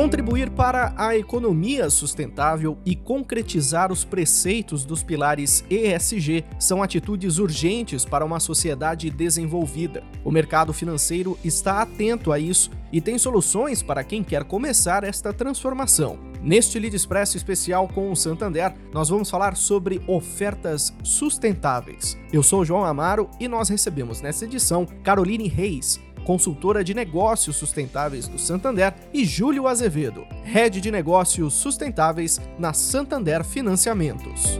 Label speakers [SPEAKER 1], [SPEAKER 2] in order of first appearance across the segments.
[SPEAKER 1] Contribuir para a economia sustentável e concretizar os preceitos dos pilares ESG são atitudes urgentes para uma sociedade desenvolvida. O mercado financeiro está atento a isso e tem soluções para quem quer começar esta transformação. Neste Lead Expresso especial com o Santander, nós vamos falar sobre ofertas sustentáveis. Eu sou João Amaro e nós recebemos nessa edição Caroline Reis, consultora de negócios sustentáveis do Santander, e Júlio Azevedo, head de negócios sustentáveis na Santander Financiamentos.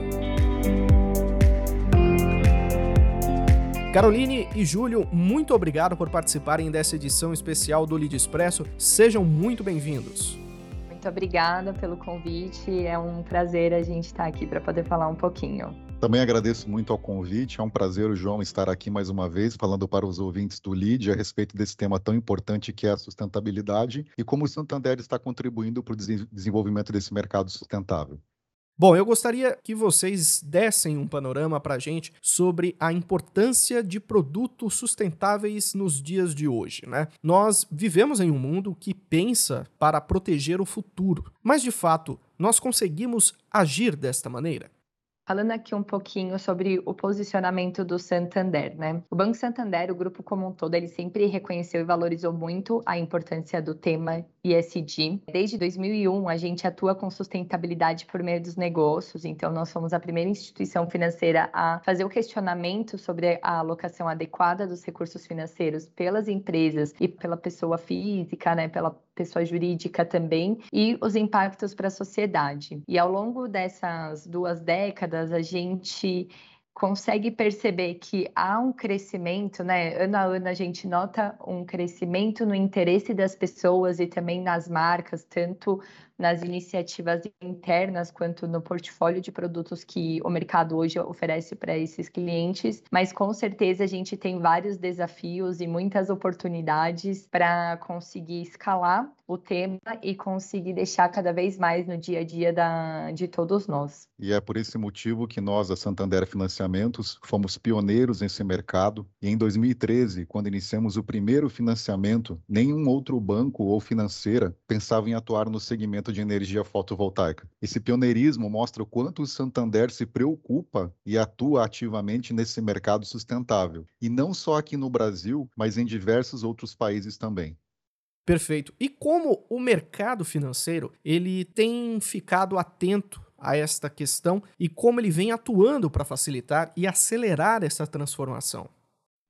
[SPEAKER 1] Caroline e Júlio, muito obrigado por participarem dessa edição especial do Lead Expresso. Sejam muito bem-vindos.
[SPEAKER 2] Muito obrigada pelo convite. É um prazer a gente estar aqui para poder falar um pouquinho.
[SPEAKER 3] Também agradeço muito ao convite. É um prazer, João, estar aqui mais uma vez falando para os ouvintes do LID a respeito desse tema tão importante que é a sustentabilidade e como o Santander está contribuindo para o desenvolvimento desse mercado sustentável.
[SPEAKER 1] Bom, eu gostaria que vocês dessem um panorama para a gente sobre a importância de produtos sustentáveis nos dias de hoje, né? Nós vivemos em um mundo que pensa para proteger o futuro, mas de fato, nós conseguimos agir desta maneira?
[SPEAKER 2] Falando aqui um pouquinho sobre o posicionamento do Santander, né? O Banco Santander, o grupo como um todo, ele sempre reconheceu e valorizou muito a importância do tema ESG. Desde 2001, a gente atua com sustentabilidade por meio dos negócios, então nós somos a primeira instituição financeira a fazer o questionamento sobre a alocação adequada dos recursos financeiros pelas empresas e pela pessoa física, né, pela pessoa jurídica também, e os impactos para a sociedade. E ao longo dessas duas décadas, a gente consegue perceber que há um crescimento, né? Ano a ano a gente nota um crescimento no interesse das pessoas e também nas marcas, tanto nas iniciativas internas quanto no portfólio de produtos que o mercado hoje oferece para esses clientes, mas com certeza a gente tem vários desafios e muitas oportunidades para conseguir escalar o tema e conseguir deixar cada vez mais no dia a dia da, de todos nós.
[SPEAKER 3] E é por esse motivo que nós, a Santander Financiamentos, fomos pioneiros nesse mercado. E em 2013, quando iniciamos o primeiro financiamento, nenhum outro banco ou financeira pensava em atuar no segmento de energia fotovoltaica. Esse pioneirismo mostra o quanto o Santander se preocupa e atua ativamente nesse mercado sustentável, e não só aqui no Brasil, mas em diversos outros países também.
[SPEAKER 1] Perfeito. E como o mercado financeiro ele tem ficado atento a esta questão e como ele vem atuando para facilitar e acelerar essa transformação?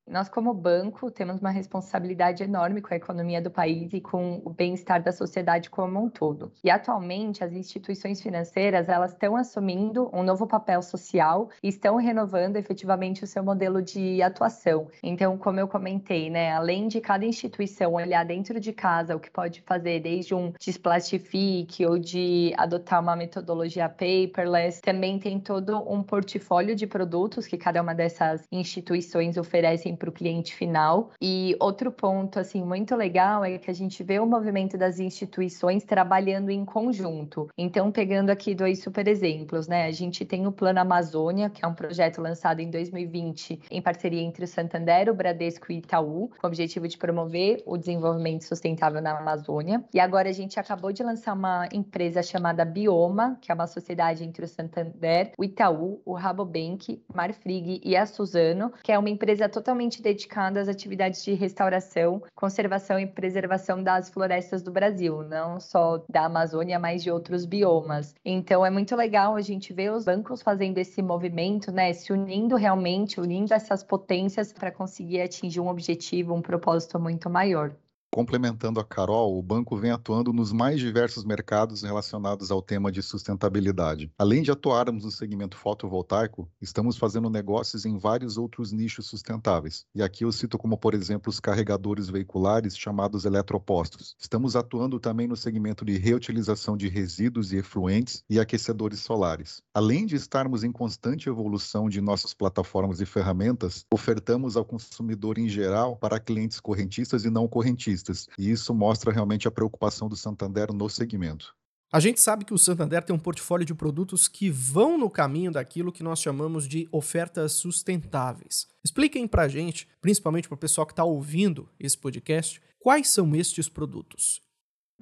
[SPEAKER 2] Nós, como banco, temos uma responsabilidade enorme com a economia do país e com o bem-estar da sociedade como um todo. E atualmente, as instituições financeiras elas estão assumindo um novo papel social e estão renovando efetivamente o seu modelo de atuação. Então, como eu comentei, né, além de cada instituição olhar dentro de casa o que pode fazer, desde um desplastifique ou de adotar uma metodologia paperless, também tem todo um portfólio de produtos que cada uma dessas instituições oferecem para o cliente final. E outro ponto assim muito legal é que a gente vê o movimento das instituições trabalhando em conjunto. Então, pegando aqui dois super exemplos, né? A gente tem o Plano Amazônia, que é um projeto lançado em 2020 em parceria entre o Santander, o Bradesco e Itaú, com o objetivo de promover o desenvolvimento sustentável na Amazônia. E agora a gente acabou de lançar uma empresa chamada Bioma, que é uma sociedade entre o Santander, o Itaú, o Rabobank, Marfrig e a Suzano, que é uma empresa totalmente totalmente dedicada às atividades de restauração, conservação e preservação das florestas do Brasil, não só da Amazônia, mas de outros biomas. Então é muito legal a gente ver os bancos fazendo esse movimento, né, se unindo realmente, unindo essas potências para conseguir atingir um objetivo, um propósito muito maior.
[SPEAKER 3] Complementando a Carol, o banco vem atuando nos mais diversos mercados relacionados ao tema de sustentabilidade. Além de atuarmos no segmento fotovoltaico, estamos fazendo negócios em vários outros nichos sustentáveis. E aqui eu cito como, por exemplo, os carregadores veiculares chamados eletropostos. Estamos atuando também no segmento de reutilização de resíduos e efluentes e aquecedores solares. Além de estarmos em constante evolução de nossas plataformas e ferramentas, ofertamos ao consumidor em geral para clientes correntistas e não correntistas e isso mostra realmente a preocupação do Santander no segmento.
[SPEAKER 1] A gente sabe que o Santander tem um portfólio de produtos que vão no caminho daquilo que nós chamamos de ofertas sustentáveis. Expliquem para a gente, principalmente para o pessoal que está ouvindo esse podcast, quais são estes produtos.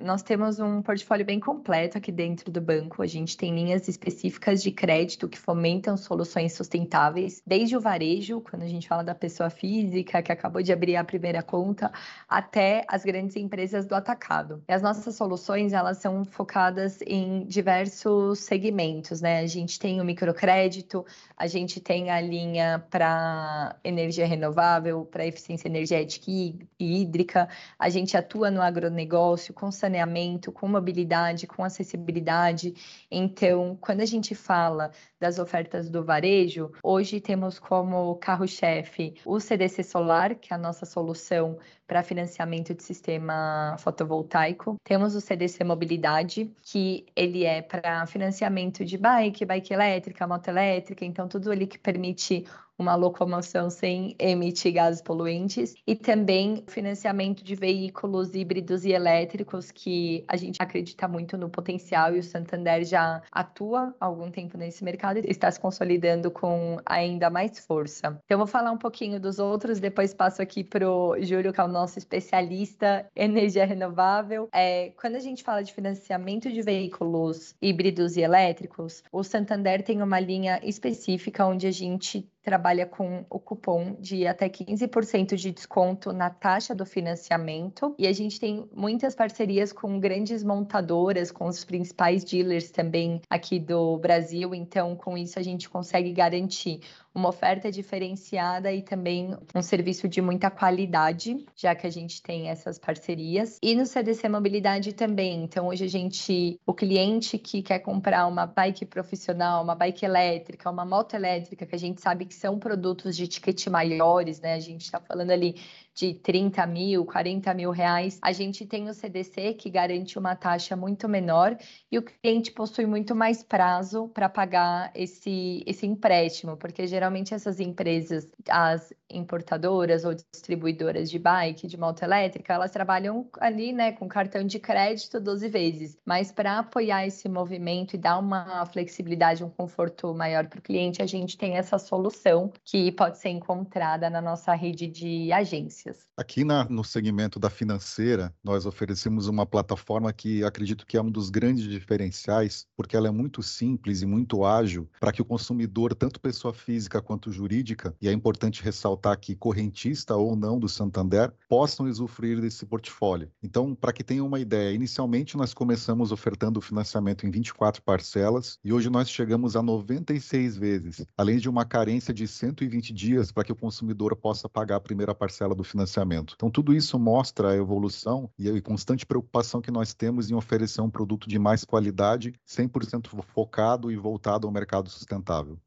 [SPEAKER 2] Nós temos um portfólio bem completo aqui dentro do banco. A gente tem linhas específicas de crédito que fomentam soluções sustentáveis, desde o varejo, quando a gente fala da pessoa física que acabou de abrir a primeira conta, até as grandes empresas do atacado. E as nossas soluções, elas são focadas em diversos segmentos, né? A gente tem o microcrédito, a gente tem a linha para energia renovável, para eficiência energética e hídrica, a gente atua no agronegócio com saneamento, com mobilidade, com acessibilidade. Então, quando a gente fala das ofertas do varejo, hoje temos como carro-chefe o CDC Solar, que é a nossa solução para financiamento de sistema fotovoltaico. Temos o CDC Mobilidade, que ele é para financiamento de bike, bike elétrica, moto elétrica, então tudo ali que permite uma locomoção sem emitir gases poluentes e também financiamento de veículos híbridos e elétricos que a gente acredita muito no potencial e o Santander já atua há algum tempo nesse mercado e está se consolidando com ainda mais força. Então vou falar um pouquinho dos outros, depois passo aqui para o Júlio, que é o nosso especialista em energia renovável. É, quando a gente fala de financiamento de veículos híbridos e elétricos, o Santander tem uma linha específica onde a gente trabalha com o cupom de até 15% de desconto na taxa do financiamento. E a gente tem muitas parcerias com grandes montadoras, com os principais dealers também aqui do Brasil. Então, com isso, a gente consegue garantir uma oferta diferenciada e também um serviço de muita qualidade, já que a gente tem essas parcerias. E no CDC Mobilidade também. Então, hoje a gente, o cliente que quer comprar uma bike profissional, uma bike elétrica, uma moto elétrica, que a gente sabe que são produtos de ticket maiores, né? A gente está falando ali de 30 mil, 40 mil reais, a gente tem o CDC que garante uma taxa muito menor e o cliente possui muito mais prazo para pagar esse, esse empréstimo, porque geralmente essas empresas, as importadoras ou distribuidoras de bike, de moto elétrica, elas trabalham ali, né, com cartão de crédito 12 vezes. Mas para apoiar esse movimento e dar uma flexibilidade, um conforto maior para o cliente, a gente tem essa solução que pode ser encontrada na nossa rede de agências.
[SPEAKER 3] Aqui na, no segmento da financeira, nós oferecemos uma plataforma que acredito que é um dos grandes diferenciais, porque ela é muito simples e muito ágil para que o consumidor, tanto pessoa física quanto jurídica, e é importante ressaltar que correntista ou não do Santander, possam usufruir desse portfólio. Então, para que tenham uma ideia, inicialmente nós começamos ofertando o financiamento em 24 parcelas e hoje nós chegamos a 96 vezes, além de uma carência de 120 dias para que o consumidor possa pagar a primeira parcela do financiamento. Então, tudo isso mostra a evolução e a constante preocupação que nós temos em oferecer um produto de mais qualidade, 100% focado e voltado ao mercado sustentável.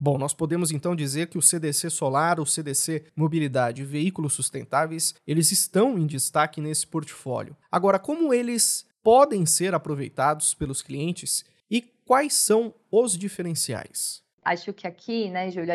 [SPEAKER 1] Bom, nós podemos então dizer que o CDC Solar, o CDC Mobilidade e Veículos Sustentáveis, eles estão em destaque nesse portfólio. Agora, como eles podem ser aproveitados pelos clientes e quais são os diferenciais?
[SPEAKER 2] Acho que aqui, né, Júlia,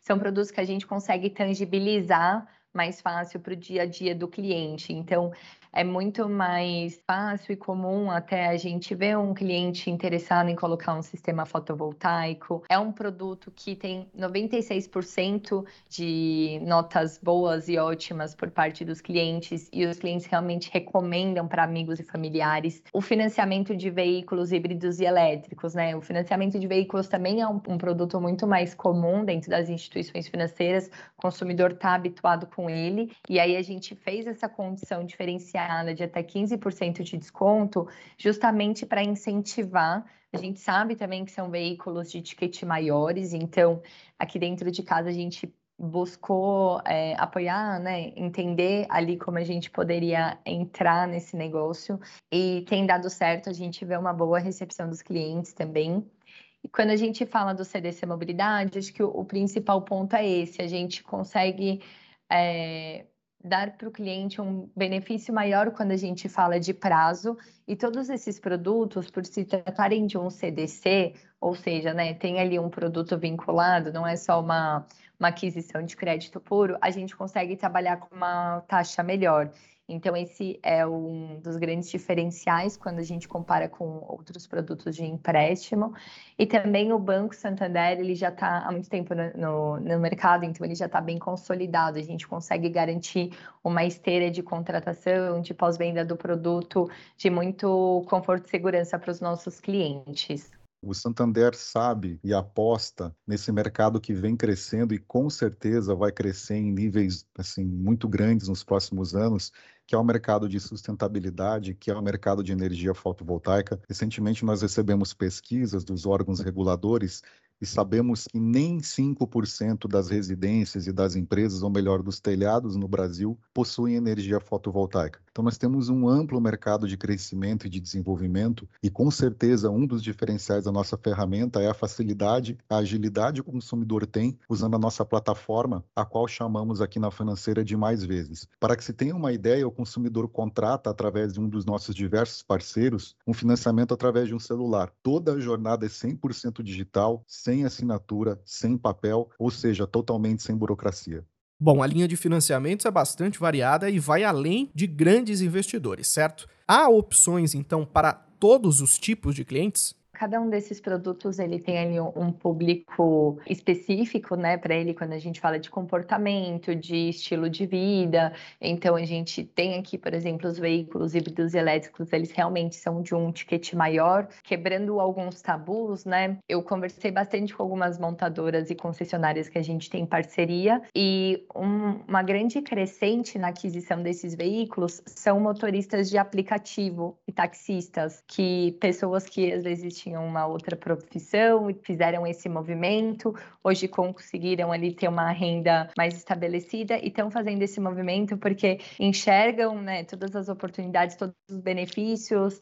[SPEAKER 2] são produtos que a gente consegue tangibilizar mais fácil para o dia a dia do cliente. Então, é muito mais fácil e comum até a gente ver um cliente interessado em colocar um sistema fotovoltaico. É um produto que tem 96% de notas boas e ótimas por parte dos clientes e os clientes realmente recomendam para amigos e familiares. O financiamento de veículos híbridos e elétricos, né? O financiamento de veículos também é um, um produto muito mais comum dentro das instituições financeiras. O consumidor está habituado com ele e aí a gente fez essa condição diferenciada de até 15% de desconto, justamente para incentivar. A gente sabe também que são veículos de ticket maiores, então aqui dentro de casa a gente buscou é, apoiar, né, entender ali como a gente poderia entrar nesse negócio e tem dado certo, a gente vê uma boa recepção dos clientes também. E quando a gente fala do CDC Mobilidade, acho que o, o principal ponto é esse, a gente consegue é, dar para o cliente um benefício maior quando a gente fala de prazo. E todos esses produtos, por se tratarem de um CDC, ou seja, né, tem ali um produto vinculado, não é só uma, uma aquisição de crédito puro, a gente consegue trabalhar com uma taxa melhor. Então, esse é um dos grandes diferenciais quando a gente compara com outros produtos de empréstimo. E também o Banco Santander, ele já está há muito tempo no, no, no, mercado, então ele já está bem consolidado. A gente consegue garantir uma esteira de contratação, de pós-venda do produto, de muito conforto e segurança para os nossos clientes.
[SPEAKER 3] O Santander sabe e aposta nesse mercado que vem crescendo e com certeza vai crescer em níveis assim muito grandes nos próximos anos, que é o mercado de sustentabilidade, que é o mercado de energia fotovoltaica. Recentemente nós recebemos pesquisas dos órgãos reguladores e sabemos que nem 5% das residências e das empresas, ou melhor, dos telhados no Brasil, possuem energia fotovoltaica. Então, nós temos um amplo mercado de crescimento e de desenvolvimento, e com certeza um dos diferenciais da nossa ferramenta é a facilidade, a agilidade que o consumidor tem usando a nossa plataforma, a qual chamamos aqui na financeira de mais vezes. Para que se tenha uma ideia, o consumidor contrata através de um dos nossos diversos parceiros um financiamento através de um celular. Toda a jornada é 100% digital, sem assinatura, sem papel, ou seja, totalmente sem burocracia.
[SPEAKER 1] Bom, a linha de financiamentos é bastante variada e vai além de grandes investidores, certo? Há opções, então, para todos os tipos de clientes?
[SPEAKER 2] Cada um desses produtos ele tem ali um público específico, né, para ele quando a gente fala de comportamento, de estilo de vida. Então a gente tem aqui, por exemplo, os veículos híbridos elétricos, eles realmente são de um ticket maior, quebrando alguns tabus, né? Eu conversei bastante com algumas montadoras e concessionárias que a gente tem parceria e um, uma grande crescente na aquisição desses veículos são motoristas de aplicativo e taxistas, que pessoas que às vezes tinham tinham uma outra profissão e fizeram esse movimento, hoje conseguiram ali ter uma renda mais estabelecida e estão fazendo esse movimento porque enxergam né, todas as oportunidades, todos os benefícios,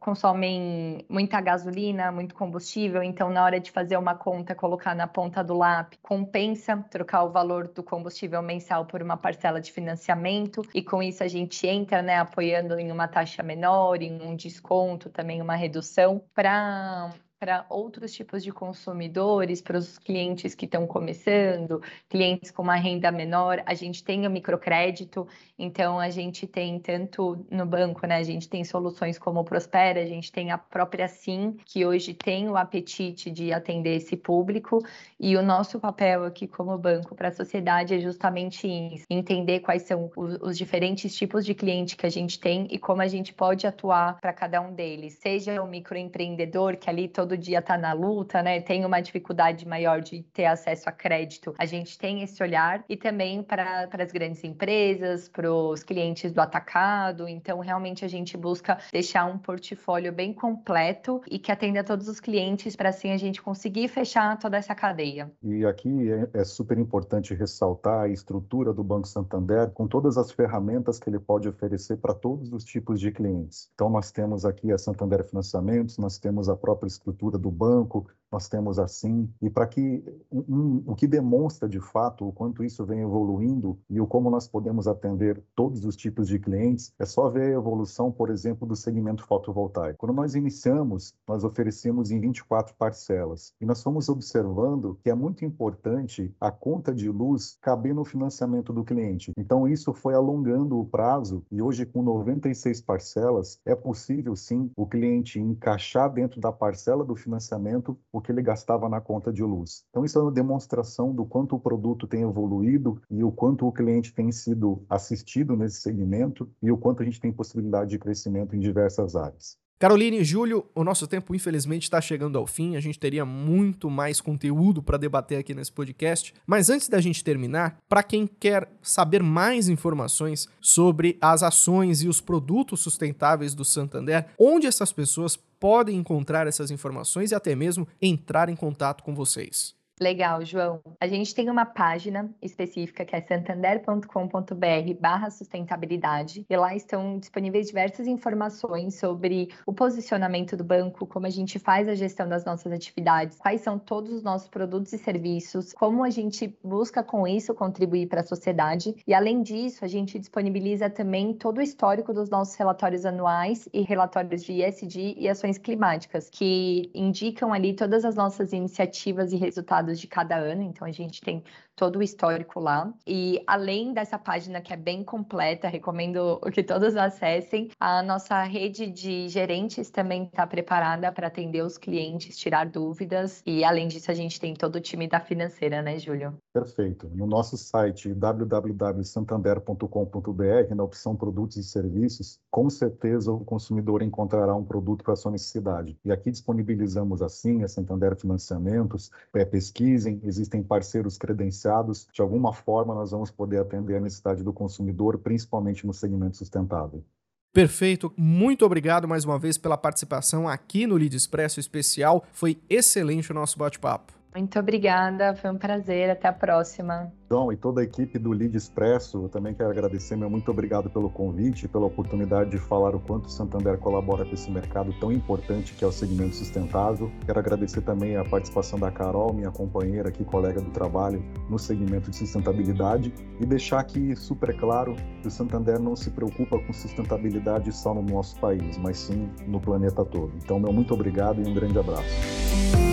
[SPEAKER 2] consomem muita gasolina, muito combustível, então na hora de fazer uma conta, colocar na ponta do lápis, compensa trocar o valor do combustível mensal por uma parcela de financiamento e com isso a gente entra né, apoiando em uma taxa menor, em um desconto, também uma redução para um, para outros tipos de consumidores, para os clientes que estão começando, clientes com uma renda menor, a gente tem o microcrédito, então a gente tem tanto no banco, né? A gente tem soluções como o Prospera, a gente tem a própria Sim, que hoje tem o apetite de atender esse público, e o nosso papel aqui como banco para a sociedade é justamente isso, entender quais são os, os diferentes tipos de cliente que a gente tem e como a gente pode atuar para cada um deles, seja o microempreendedor que ali todo todo dia está na luta, né? Tem uma dificuldade maior de ter acesso a crédito. A gente tem esse olhar e também para as grandes empresas, para os clientes do atacado. Então, realmente a gente busca deixar um portfólio bem completo e que atenda todos os clientes para assim a gente conseguir fechar toda essa cadeia.
[SPEAKER 3] E aqui é, é super importante ressaltar a estrutura do Banco Santander com todas as ferramentas que ele pode oferecer para todos os tipos de clientes. Então, nós temos aqui a Santander Financiamentos, nós temos a própria estrutura estrutura do banco, nós temos assim, e para que um, o que demonstra de fato o quanto isso vem evoluindo e o como nós podemos atender todos os tipos de clientes, é só ver a evolução, por exemplo, do segmento fotovoltaico. Quando nós iniciamos, nós oferecemos em 24 parcelas e nós fomos observando que é muito importante a conta de luz caber no financiamento do cliente. Então isso foi alongando o prazo e hoje com 96 parcelas é possível sim o cliente encaixar dentro da parcela do financiamento o que ele gastava na conta de luz. Então, isso é uma demonstração do quanto o produto tem evoluído e o quanto o cliente tem sido assistido nesse segmento e o quanto a gente tem possibilidade de crescimento em diversas áreas.
[SPEAKER 1] Caroline e Júlio, o nosso tempo infelizmente está chegando ao fim. A gente teria muito mais conteúdo para debater aqui nesse podcast. Mas antes da gente terminar, para quem quer saber mais informações sobre as ações e os produtos sustentáveis do Santander, onde essas pessoas podem encontrar essas informações e até mesmo entrar em contato com vocês?
[SPEAKER 2] Legal, João. A gente tem uma página específica que é santander.com.br barra sustentabilidade e lá estão disponíveis diversas informações sobre o posicionamento do banco, como a gente faz a gestão das nossas atividades, quais são todos os nossos produtos e serviços, como a gente busca com isso contribuir para a sociedade e além disso, a gente disponibiliza também todo o histórico dos nossos relatórios anuais e relatórios de ESG e ações climáticas, que indicam ali todas as nossas iniciativas e resultados de cada ano. Então, a gente tem todo o histórico lá. E além dessa página que é bem completa, recomendo que todos acessem, a nossa rede de gerentes também está preparada para atender os clientes, tirar dúvidas. E além disso, a gente tem todo o time da financeira, né, Júlio?
[SPEAKER 3] Perfeito. No nosso site www.santander.com.br, na opção produtos e serviços, com certeza o consumidor encontrará um produto para sua necessidade. E aqui disponibilizamos assim a Santander Financiamentos, pesquisem, existem parceiros credenciados de alguma forma nós vamos poder atender a necessidade do consumidor, principalmente no segmento sustentável.
[SPEAKER 1] Perfeito. Muito obrigado mais uma vez pela participação aqui no Lead Expresso Especial. Foi excelente o nosso bate-papo.
[SPEAKER 2] Muito obrigada, foi um prazer. Até a próxima.
[SPEAKER 3] João e toda a equipe do Lead Expresso, também quero agradecer, meu muito obrigado pelo convite, pela oportunidade de falar o quanto o Santander colabora com esse mercado tão importante que é o segmento sustentável. Quero agradecer também a participação da Carol, minha companheira aqui, colega do trabalho no segmento de sustentabilidade e deixar aqui super claro que o Santander não se preocupa com sustentabilidade só no nosso país, mas sim no planeta todo. Então, meu muito obrigado e um grande abraço.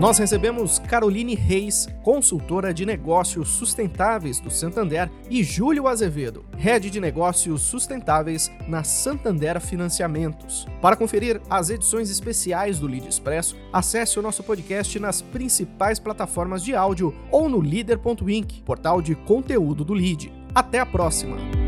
[SPEAKER 1] Nós recebemos Caroline Reis, consultora de negócios sustentáveis do Santander, e Júlio Azevedo, head de negócios sustentáveis na Santander Financiamentos. Para conferir as edições especiais do Lead Expresso, acesse o nosso podcast nas principais plataformas de áudio ou no leader.inc, portal de conteúdo do Lead. Até a próxima!